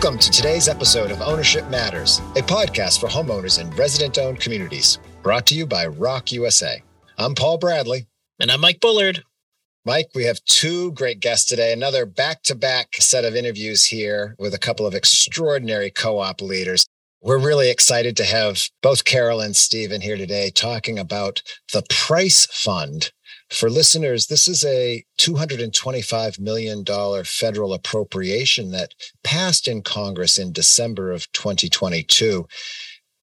Welcome to today's episode of Ownership Matters, a podcast for homeowners in resident owned communities, brought to you by ROC USA. I'm Paul Bradley. And I'm Mike Bullard. Mike, we have two great guests today, another back to back set of interviews here with a couple of extraordinary co op leaders. We're really excited to have both Carol and Stephen here today talking about the PRICE Fund. For listeners, this is a $225 million federal appropriation that passed in Congress in December of 2022.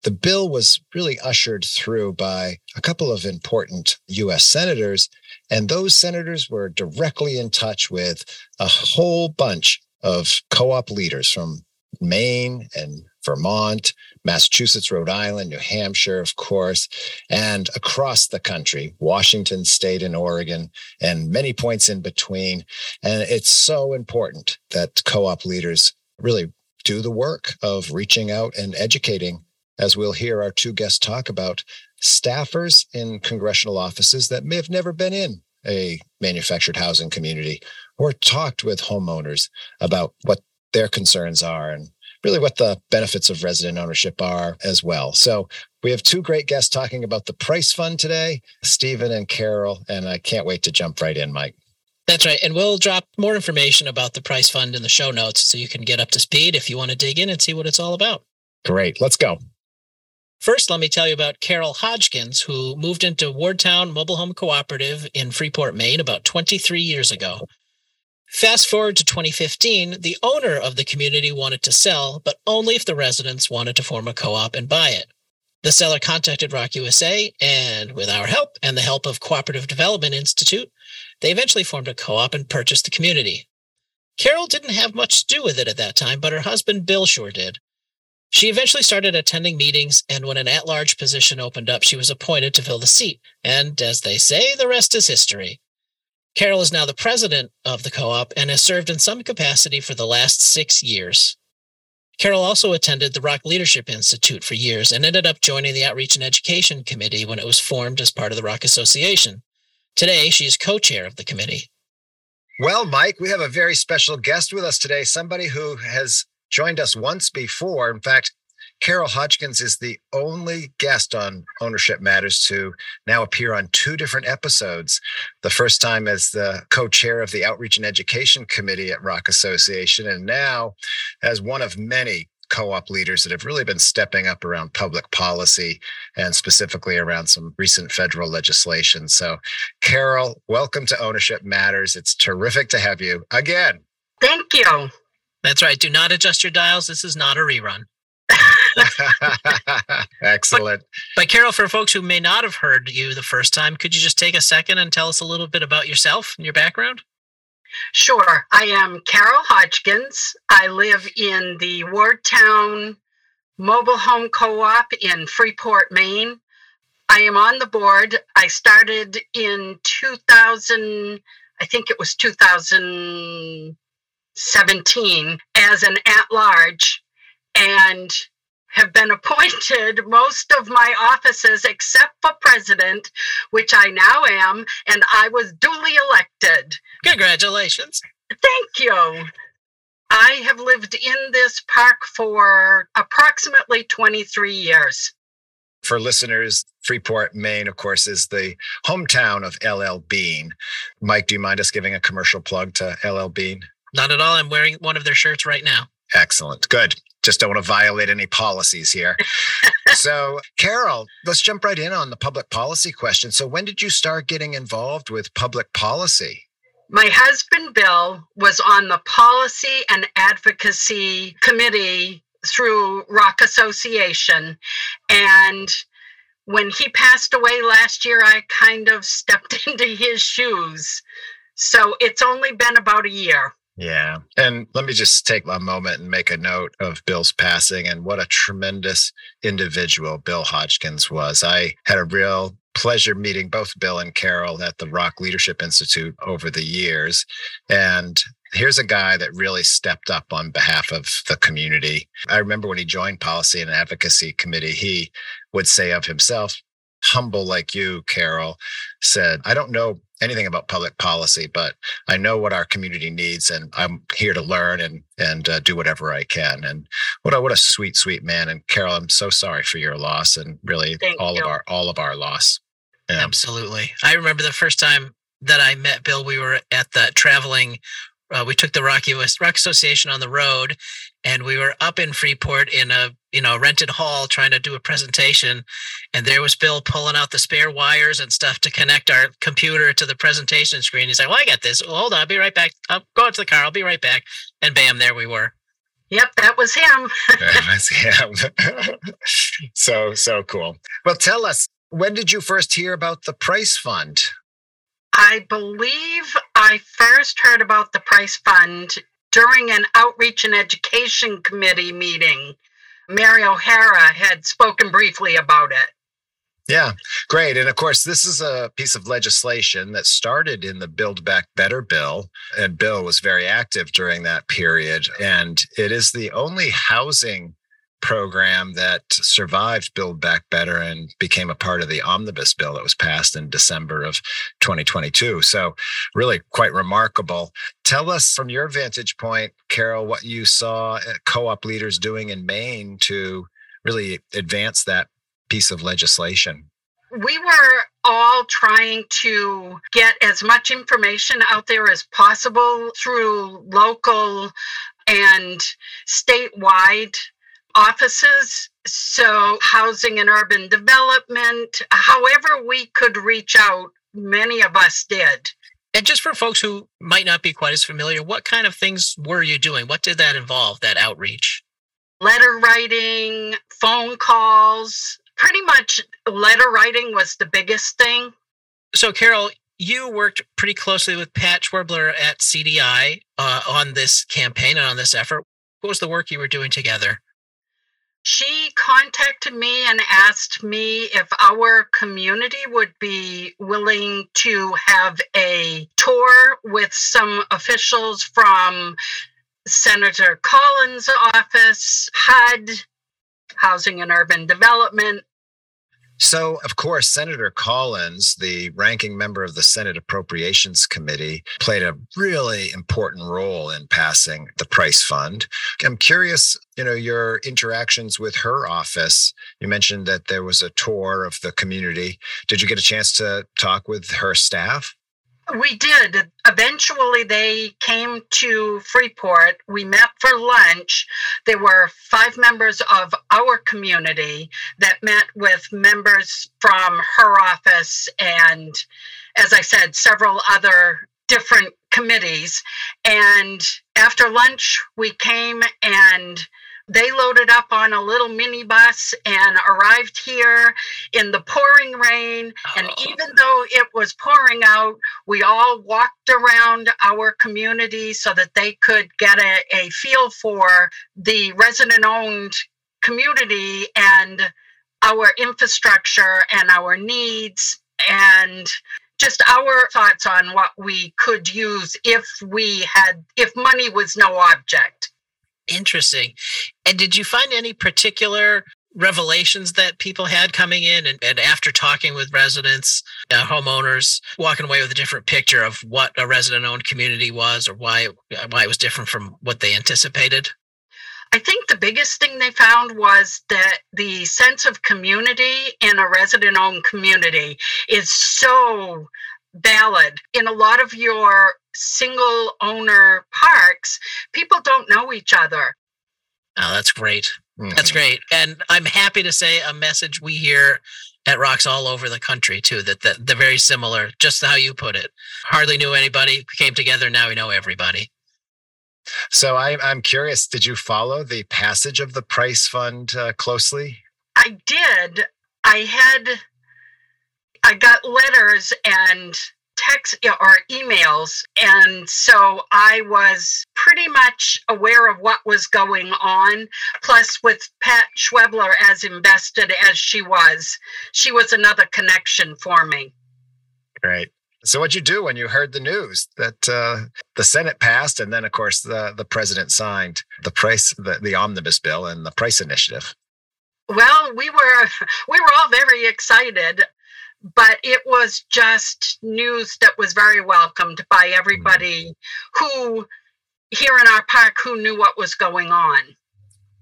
The bill was really ushered through by a couple of important US senators, and those senators were directly in touch with a whole bunch of co op leaders from Maine and Vermont, Massachusetts, Rhode Island, New Hampshire, of course, and across the country, Washington state and Oregon, and many points in between. And it's so important that co op leaders really do the work of reaching out and educating, as we'll hear our two guests talk about, staffers in congressional offices that may have never been in a manufactured housing community or talked with homeowners about what their concerns are and really what the benefits of resident ownership are as well. So we have two great guests talking about the PRICE Fund today, Stephen and Carol, and I can't wait to jump right in, Mike. That's right. And we'll drop more information about the PRICE Fund in the show notes so you can get up to speed if you want to dig in and see what it's all about. Great. Let's go. First, let me tell you about Carol Hodgkins, who moved into Wardtown Mobile Home Cooperative in Freeport, Maine about 23 years ago. Fast forward to 2015, the owner of the community wanted to sell, but only if the residents wanted to form a co op and buy it. The seller contacted ROC USA, and with our help and the help of Cooperative Development Institute, they eventually formed a co op and purchased the community. Carol didn't have much to do with it at that time, but her husband Bill sure did. She eventually started attending meetings, and when an at large position opened up, she was appointed to fill the seat. And as they say, the rest is history. Carol is now the president of the co op and has served in some capacity for the last six years. Carol also attended the ROC Leadership Institute for years and ended up joining the Outreach and Education Committee when it was formed as part of the ROC Association. Today, she is co chair of the committee. Well, Mike, we have a very special guest with us today, somebody who has joined us once before. In fact, Carol Hodgkins is the only guest on Ownership Matters to now appear on two different episodes. The first time as the co chair of the Outreach and Education Committee at ROC Association, and now as one of many co op leaders that have really been stepping up around public policy and specifically around some recent federal legislation. So, Carol, welcome to Ownership Matters. It's terrific to have you again. Thank you. That's right. Do not adjust your dials. This is not a rerun. Excellent. But, but, Carol, for folks who may not have heard you the first time, could you just take a second and tell us a little bit about yourself and your background? Sure. I am Carol Hodgkins. I live in the Wardtown Mobile Home Co op in Freeport, Maine. I am on the board. I started in 2000, I think it was 2017, as an at large and have been appointed most of my offices except for president, which I now am, and I was duly elected. Congratulations. Thank you. I have lived in this park for approximately 23 years. For listeners, Freeport, Maine, of course, is the hometown of LL Bean. Mike, do you mind us giving a commercial plug to LL Bean? Not at all. I'm wearing one of their shirts right now. Excellent. Good just don't want to violate any policies here. so, Carol, let's jump right in on the public policy question. So, when did you start getting involved with public policy? My husband, Bill, was on the policy and advocacy committee through ROC Association. And when he passed away last year, I kind of stepped into his shoes. So, it's only been about a year. Yeah. And let me just take a moment and make a note of Bill's passing and what a tremendous individual Bill Hodgkins was. I had a real pleasure meeting both Bill and Carol at the ROC Leadership Institute over the years. And here's a guy that really stepped up on behalf of the community. I remember when he joined Policy and Advocacy Committee, he would say of himself, humble like you, Carol, said, I don't know anything about public policy, but I know what our community needs, and I'm here to learn and and uh, do whatever I can. And what a what a sweet, sweet man. And Carol, I'm so sorry for your loss, and really Thank all you. of our all of our loss. Yeah. Absolutely. I remember the first time that I met Bill, we were at the traveling. Uh, we took the Rocky West ROC Association on the road, and we were up in Freeport in a you know rented hall trying to do a presentation, and there was Bill pulling out the spare wires and stuff to connect our computer to the presentation screen. He's like, "Well, I got this. Well, hold on, I'll be right back. I'll go out to the car. I'll be right back." And bam, there we were. Yep, that was him. yeah. so so cool. Well, tell us when did you first hear about the PRICE Fund? I believe I first heard about the PRICE Fund during an outreach and education committee meeting. Mary O'Hara had spoken briefly about it. Yeah, great. And of course, this is a piece of legislation that started in the Build Back Better bill. And Bill was very active during that period. And it is the only housing program that survived Build Back Better and became a part of the omnibus bill that was passed in December of 2022. So, really quite remarkable. Tell us from your vantage point, Carol, what you saw eh, co op leaders doing in Maine to really advance that piece of legislation. We were all trying to get as much information out there as possible through local and statewide offices. So, housing and urban development, however, we could reach out, many of us did. And just for folks who might not be quite as familiar, what kind of things were you doing? What did that involve, that outreach? Letter writing, phone calls, pretty much letter writing was the biggest thing. So, Carol, you worked pretty closely with Pat Schwerbler at CDI uh, on this campaign and on this effort. What was the work you were doing together? She contacted me and asked me if our community would be willing to have a tour with some officials from Senator Collins' office, HUD, Housing and Urban Development, so, of course, Senator Collins, the ranking member of the Senate Appropriations Committee, played a really important role in passing the PRICE Fund. I'm curious, you know, your interactions with her office. You mentioned that there was a tour of the community. Did you get a chance to talk with her staff? We did. Eventually, they came to Freeport. We met for lunch. There were five members of our community that met with members from her office and, as I said, several other different committees. And after lunch, we came and they loaded up on a little minibus and arrived here in the pouring rain. And Oh. even though it was pouring out, we all walked around our community so that they could get a, a feel for the resident owned community and our infrastructure and our needs and just our thoughts on what we could use if we had if money was no object Interesting. And did you find any particular revelations that people had coming in and, and after talking with residents, uh, homeowners, walking away with a different picture of what a resident owned community was or why, why it was different from what they anticipated? I think the biggest thing they found was that the sense of community in a resident owned community is so valid. In a lot of your single owner parks, people don't know each other. Oh, that's great. That's Mhm. great. And I'm happy to say a message we hear at ROCs all over the country too, that, that they're very similar, just how you put it. Hardly knew anybody, came together, now we know everybody. So, I, I'm curious, did you follow the passage of the PRICE Fund uh, closely? I did. I had, I got letters and text or emails. And so I was pretty much aware of what was going on. Plus, with Pat Schwebler as invested as she was, she was another connection for me. Right. So, what'd you do when you heard the news that uh, the Senate passed, and then, of course, the the president signed the price, the, the omnibus bill, and the price initiative? Well, we were we were all very excited, but it was just news that was very welcomed by mm. everybody who here in our park who knew what was going on.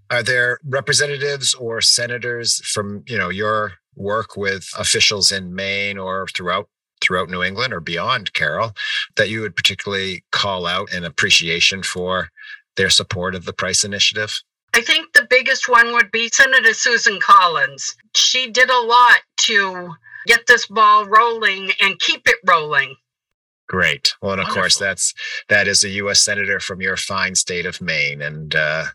Are there representatives or senators from, you know, your work with officials in Maine or throughout throughout New England or beyond, Carol, that you would particularly call out in appreciation for their support of the Price Initiative? I think the biggest one would be Senator Susan Collins. She did a lot to get this ball rolling and keep it rolling. Great. Well, and of Wonderful. course, that's that is a U.S. senator from your fine state of Maine, and uh,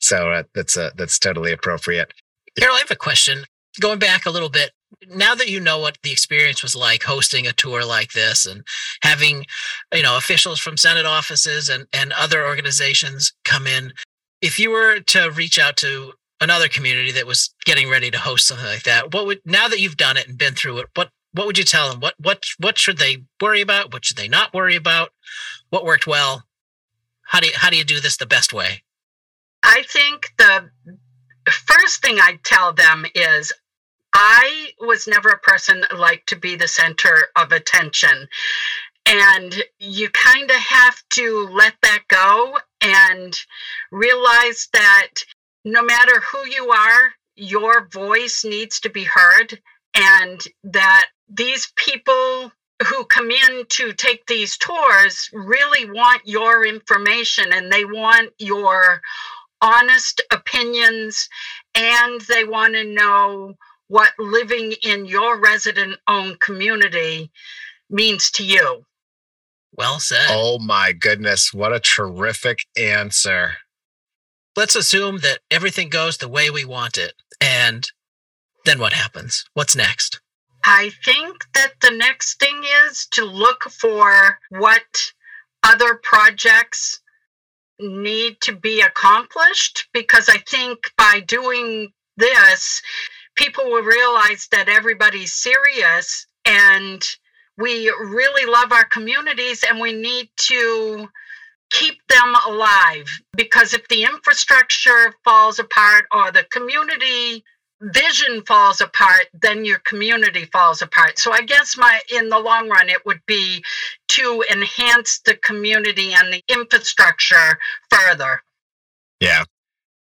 so uh, that's uh, that's totally appropriate. Carol, I have a question. Going back a little bit, now that you know what the experience was like hosting a tour like this and having, you know, officials from Senate offices and, and other organizations come in, if you were to reach out to another community that was getting ready to host something like that, what would now that you've done it and been through it, what what would you tell them? What what what should they worry about? What should they not worry about? What worked well? How do you how do you do this the best way? I think the first thing I tell them is I was never a person liked to be the center of attention. And you kind of have to let that go and realize that no matter who you are, your voice needs to be heard, and that these people who come in to take these tours really want your information and they want your honest opinions and they want to know what living in your resident owned community means to you. Well said. Oh my goodness, what a terrific answer! Let's assume that everything goes the way we want it. And then what happens? What's next? I think that the next thing is to look for what other projects need to be accomplished because I think by doing this, people will realize that everybody's serious and we really love our communities and we need to keep them alive because if the infrastructure falls apart or the community vision falls apart then your community falls apart so i guess my in the long run it would be to enhance the community and the infrastructure further Yeah.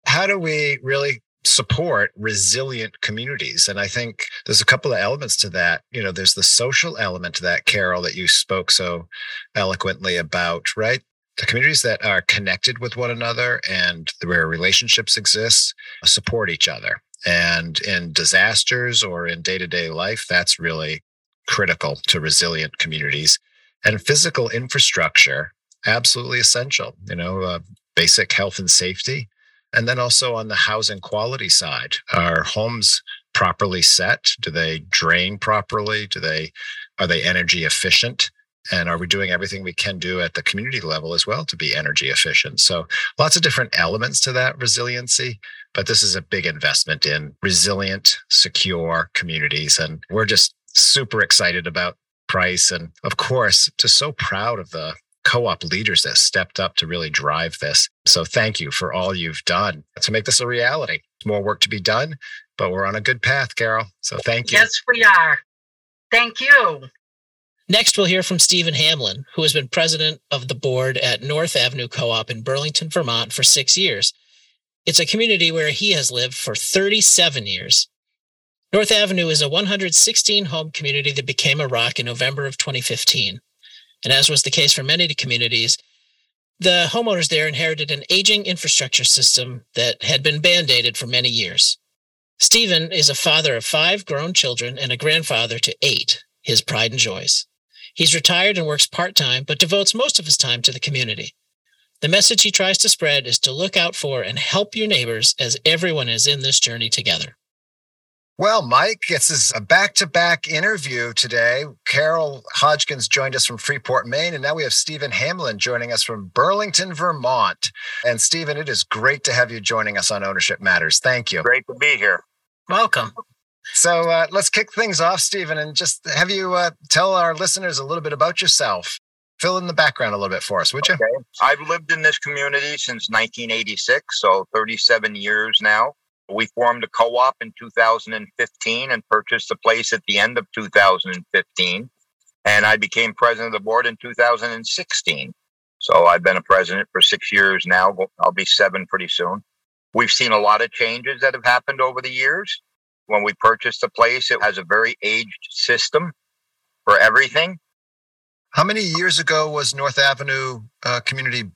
How do we really support resilient communities? And I think there's a couple of elements to that. You know, there's the social element to that, Carol, that you spoke so eloquently about, right? The communities that are connected with one another and where relationships exist support each other. And in disasters or in day to day life, that's really critical to resilient communities. And physical infrastructure, absolutely essential. You know, uh, basic health and safety. And then also on the housing quality side, are homes properly set? Do they drain properly? Do they are they energy efficient? And are we doing everything we can do at the community level as well to be energy efficient? So lots of different elements to that resiliency. But this is a big investment in resilient, secure communities. And we're just super excited about Price. And of course, just so proud of the co op leaders that stepped up to really drive this. So thank you for all you've done to make this a reality. More work to be done, but we're on a good path, Carol. So thank you. yes we are thank you Next, we'll hear from Stephen Hamlin, who has been president of the board at North Avenue Co op in Burlington, Vermont for six years. It's a community where he has lived for 37 years. North Avenue is a 116 home community that became a ROC in November of 2015. And as was the case for many communities, the homeowners there inherited an aging infrastructure system that had been band aided for many years. Stephen is a father of five grown children and a grandfather to eight, his pride and joys. He's retired and works part time, but devotes most of his time to the community. The message he tries to spread is to look out for and help your neighbors as everyone is in this journey together. Well, Mike, this is a back to back interview today. Carol Hodgkins joined us from Freeport, Maine, and now we have Stephen Hamlin joining us from Burlington, Vermont. And Stephen, it is great to have you joining us on Ownership Matters. Thank you. Great to be here. Welcome. So uh, let's kick things off, Stephen, and just have you uh, tell our listeners a little bit about yourself. Fill in the background a little bit for us, would you? Okay. I've lived in this community since 1986, so 37 years now. We formed a co op in 2015 and purchased the place at the end of 2015. And I became president of the board in 2016. So I've been a president for six years now. I'll be seven pretty soon. We've seen a lot of changes that have happened over the years. When we purchased the place, it has a very aged system for everything. How many years ago was North Avenue uh, community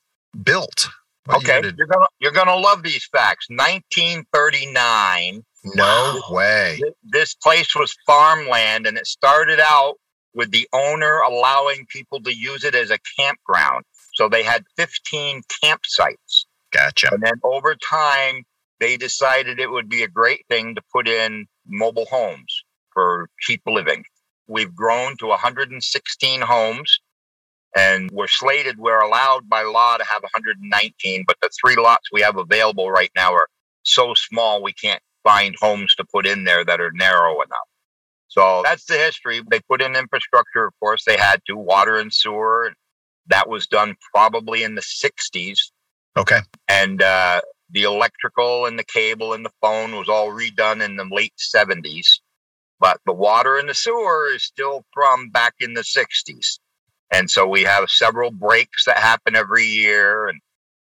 built? What okay, you're gonna you're gonna love these facts. 1939. No way. This, this place was farmland, and it started out with the owner allowing people to use it as a campground. So they had 15 campsites. Gotcha. And then over time, they decided it would be a great thing to put in mobile homes for cheap living. We've grown to 116 homes and we're slated, we're allowed by law to have 119, but the three lots we have available right now are so small we can't find homes to put in there that are narrow enough. So that's the history. They put in infrastructure, of course, they had to water and sewer. That was done probably in the 60s. Okay. And uh, the electrical and the cable and the phone was all redone in the late 70s. But the water and the sewer is still from back in the 60s. And so we have several breaks that happen every year. And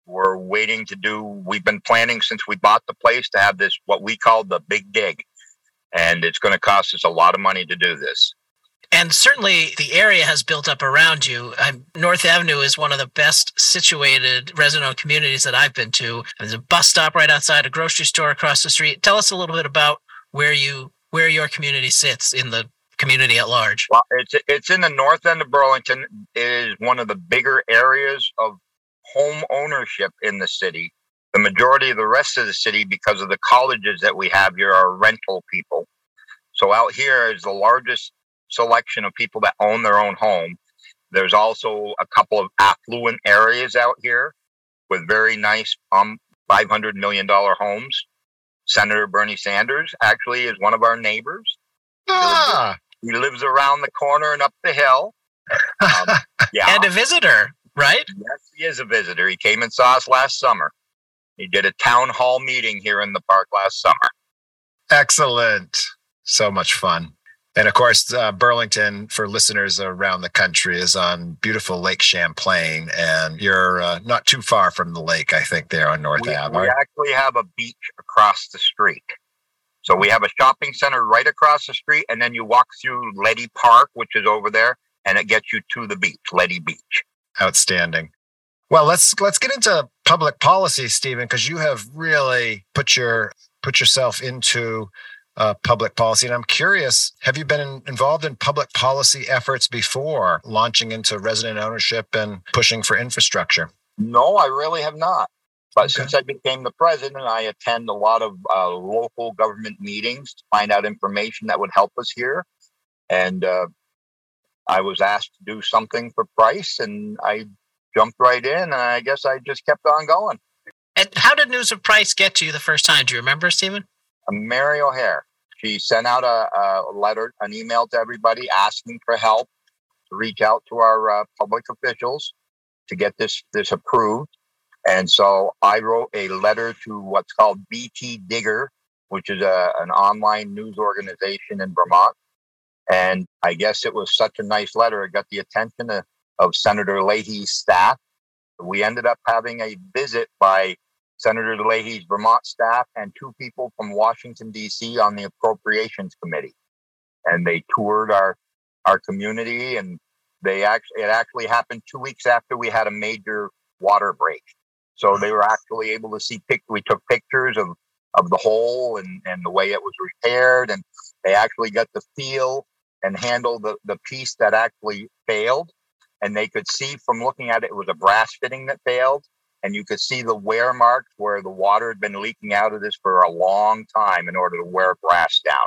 we're waiting to do, we've been planning since we bought the place to have this, what we call the big dig. And it's going to cost us a lot of money to do this. And certainly the area has built up around you. Um, North Avenue is one of the best situated resident communities that I've been to. There's a bus stop right outside, a grocery store across the street. Tell us a little bit about where you where your community sits in the community at large. Well, it's it's in the north end of Burlington. It is one of the bigger areas of home ownership in the city. The majority of the rest of the city, because of the colleges that we have here, are rental people. So out here is the largest selection of people that own their own home. There's also a couple of affluent areas out here with very nice um $500 million homes. Senator Bernie Sanders actually is one of our neighbors. Ah. He lives around the corner and up the hill. Um, yeah. and a visitor, right? Yes, he is a visitor. He came and saw us last summer. He did a town hall meeting here in the park last summer. Excellent. So much fun. And of course, uh, Burlington, for listeners around the country, is on beautiful Lake Champlain. And you're uh, not too far from the lake, I think, there on North we, Ave. We actually have a beach across the street. So we have a shopping center right across the street, and then you walk through Leddy Park, which is over there, and it gets you to the beach, Leddy Beach. Outstanding. Well, let's let's get into public policy, Stephen, because you have really put your put yourself into uh, public policy. And I'm curious, have you been in, involved in public policy efforts before launching into resident ownership and pushing for infrastructure? No, I really have not. But okay. since I became the president, I attend a lot of uh, local government meetings to find out information that would help us here. And uh, I was asked to do something for Price, and I jumped right in, and I guess I just kept on going. And how did news of Price get to you the first time? Do you remember, Stephen? Uh, Mary O'Hara. She sent out a, a, letter, an email to everybody asking for help to reach out to our uh, public officials to get this this approved. And so I wrote a letter to what's called VTDigger, which is a, an online news organization in Vermont. And I guess it was such a nice letter. It got the attention of, of Senator Leahy's staff. We ended up having a visit by Senator Leahy's Vermont staff, and two people from Washington, D.C. on the Appropriations Committee. And they toured our, our community, and they actually, it actually happened two weeks after we had a major water break. So hmm. they were actually able to see, pic- we took pictures of, of the hole and, and the way it was repaired, and they actually got to feel and handle the, the piece that actually failed. And they could see from looking at it, it was a brass fitting that failed and you could see the wear marks where the water had been leaking out of this for a long time in order to wear brass down.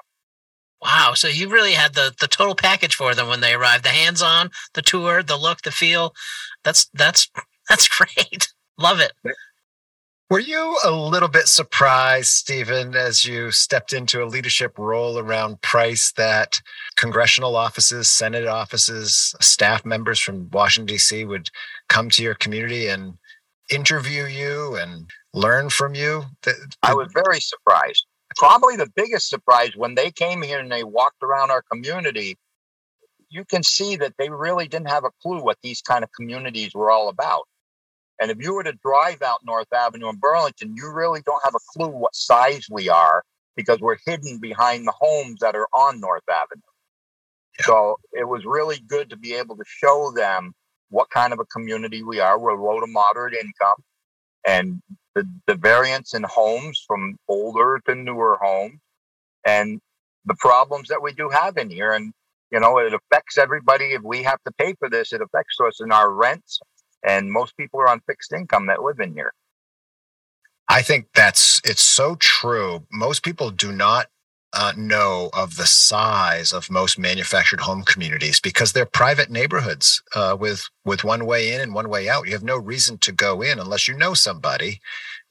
Wow. So you really had the the total package for them when they arrived. The hands on, the tour, the look, the feel. That's that's that's great. Love it. Were you a little bit surprised, Stephen, as you stepped into a leadership role around Price that congressional offices, Senate offices, staff members from Washington, D.C. would come to your community and interview you and learn from you? I was very surprised. Probably the biggest surprise when they came here and they walked around our community, you can see that they really didn't have a clue what these kind of communities were all about. And if you were to drive out North Avenue in Burlington, you really don't have a clue what size we are because we're hidden behind the homes that are on North Avenue. Yeah. So it was really good to be able to show them what kind of a community we are. We're low to moderate income and the, the variance in homes from older to newer homes and the problems that we do have in here. And, you know, it affects everybody. If we have to pay for this, it affects us in our rents. And most people are on fixed income that live in here. I think that's it's so true. Most people do not uh, know of the size of most manufactured home communities because they're private neighborhoods uh, with with one way in and one way out. You have no reason to go in unless you know somebody.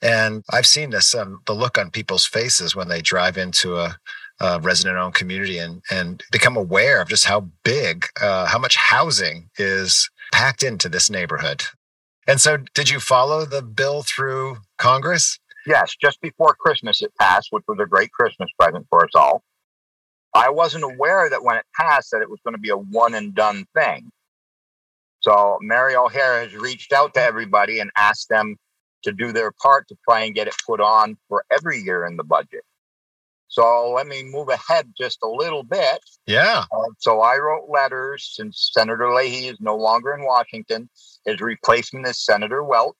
And I've seen this um, the look on people's faces when they drive into a, a resident-owned community and and become aware of just how big, uh, how much housing is packed into this neighborhood. And so, did you follow the bill through Congress? Yes, just before Christmas it passed, which was a great Christmas present for us all. I wasn't aware that when it passed that it was going to be a one and done thing. So Mary O'Hara has reached out to everybody and asked them to do their part to try and get it put on for every year in the budget. So let me move ahead just a little bit. Yeah. Uh, so I wrote letters since Senator Leahy is no longer in Washington. His replacement is Senator Welch.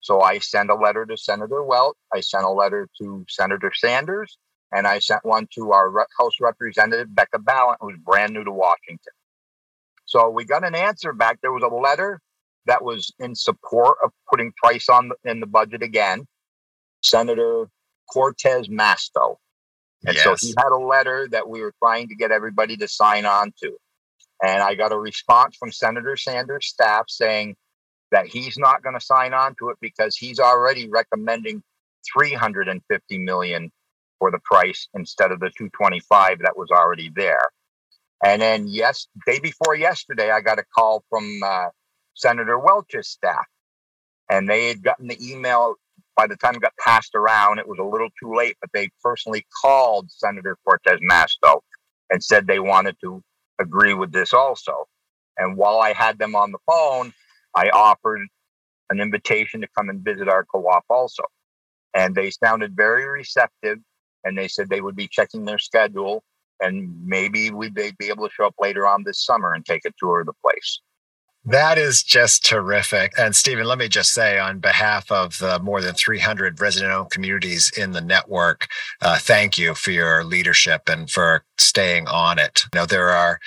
So I sent a letter to Senator Welch. I sent a letter to Senator Sanders, and I sent one to our House Representative Becca Balint, who's brand new to Washington. So we got an answer back. There was a letter that was in support of putting price on the, in the budget again. Senator Cortez Masto. And yes. so he had a letter that we were trying to get everybody to sign on to. And I got a response from Senator Sanders' staff saying, that he's not going to sign on to it because he's already recommending 350 million for the price instead of the 225 that was already there. And then yes, day before yesterday, I got a call from uh, Senator Welch's staff, and they had gotten the email. By the time it got passed around, it was a little too late, but they personally called Senator Cortez Masto and said they wanted to agree with this also. And while I had them on the phone, I offered an invitation to come and visit our co op also. And they sounded very receptive and they said they would be checking their schedule and maybe we'd be able to show up later on this summer and take a tour of the place. That is just terrific. And Stephen, let me just say on behalf of the more than 300 resident owned communities in the network, uh, thank you for your leadership and for staying on it. You know, there are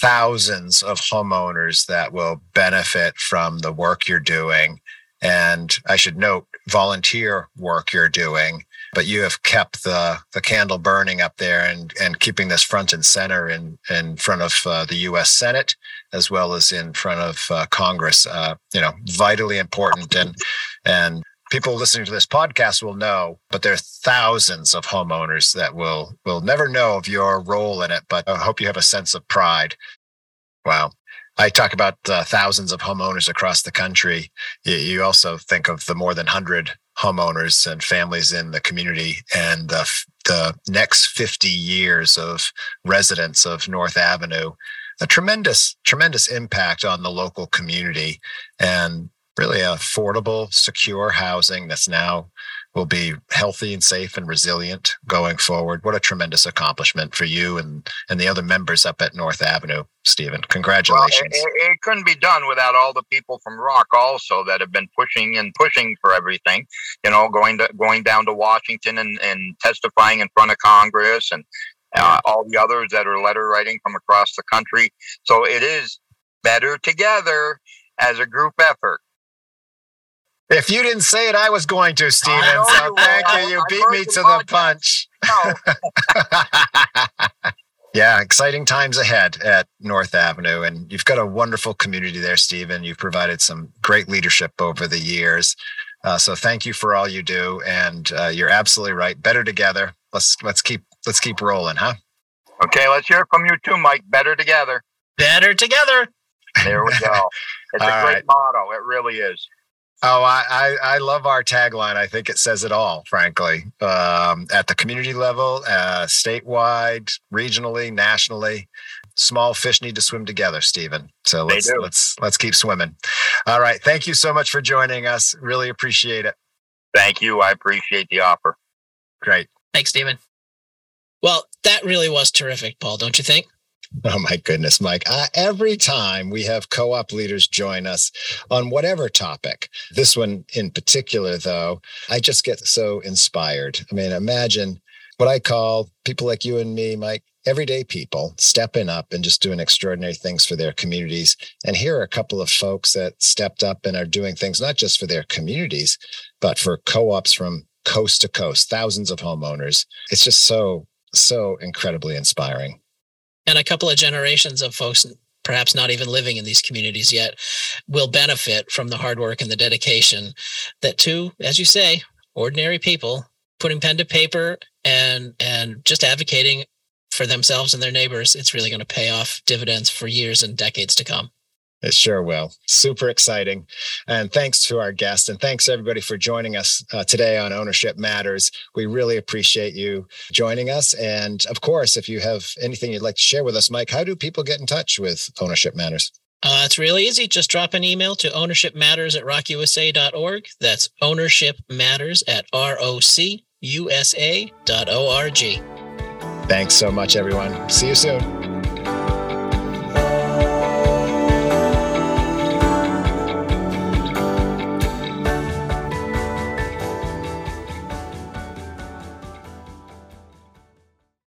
thousands of homeowners that will benefit from the work you're doing. And I should note volunteer work you're doing, but you have kept the, the candle burning up there and, and keeping this front and center in, in front of uh, the US Senate as well as in front of uh, Congress. Uh, you know, vitally important and and people listening to this podcast will know, but there are thousands of homeowners that will will never know of your role in it. But I hope you have a sense of pride. Wow. I talk about uh, thousands of homeowners across the country. You, you, also think of the more than 100 homeowners and families in the community and the, the next 50 years of residents of North Avenue. A tremendous, tremendous impact on the local community. And really affordable, secure housing that's now will be healthy and safe and resilient going forward. What a tremendous accomplishment for you and, and the other members up at North Avenue, Stephen. Congratulations. Well, it, it, couldn't be done without all the people from ROC also that have been pushing and pushing for everything, you know, going to going down to Washington and, and testifying in front of Congress and uh, all the others that are letter writing from across the country. So it is better together as a group effort. If you didn't say it, I was going to, Stephen. So thank you. You beat me to the punch. yeah, exciting times ahead at North Avenue. And you've got a wonderful community there, Stephen. You've provided some great leadership over the years. Uh, so thank you for all you do. And uh, you're absolutely right. Better together. Let's let's keep let's keep rolling, huh? Okay, let's hear from you too, Mike. Better together. Better together. There we go. It's a great right. motto. It really is. Oh, I, I, I love our tagline. I think it says it all, frankly. Um, at the community level, uh, statewide, regionally, nationally, small fish need to swim together, Stephen. So let's let's let's keep swimming. All right. Thank you so much for joining us. Really appreciate it. Thank you. I appreciate the offer. Great. Thanks, Stephen. Well, that really was terrific, Paul, don't you think? Oh my goodness, Mike. Uh, every time we have co op leaders join us on whatever topic, this one in particular, though, I just get so inspired. I mean, imagine what I call people like you and me, Mike, everyday people stepping up and just doing extraordinary things for their communities. And here are a couple of folks that stepped up and are doing things not just for their communities, but for co ops from coast to coast, thousands of homeowners. It's just so, so incredibly inspiring and a couple of generations of folks perhaps not even living in these communities yet will benefit from the hard work and the dedication that two as you say ordinary people putting pen to paper and and just advocating for themselves and their neighbors it's really going to pay off dividends for years and decades to come it sure will. Super exciting. And thanks to our guest. And thanks everybody for joining us uh, today on Ownership Matters. We really appreciate you joining us. And of course, if you have anything you'd like to share with us, Mike, how do people get in touch with Ownership Matters? Uh, it's really easy. Just drop an email to ownershipmatters at rocusa.org. That's ownership matters at rocusa.org. Thanks so much, everyone. See you soon.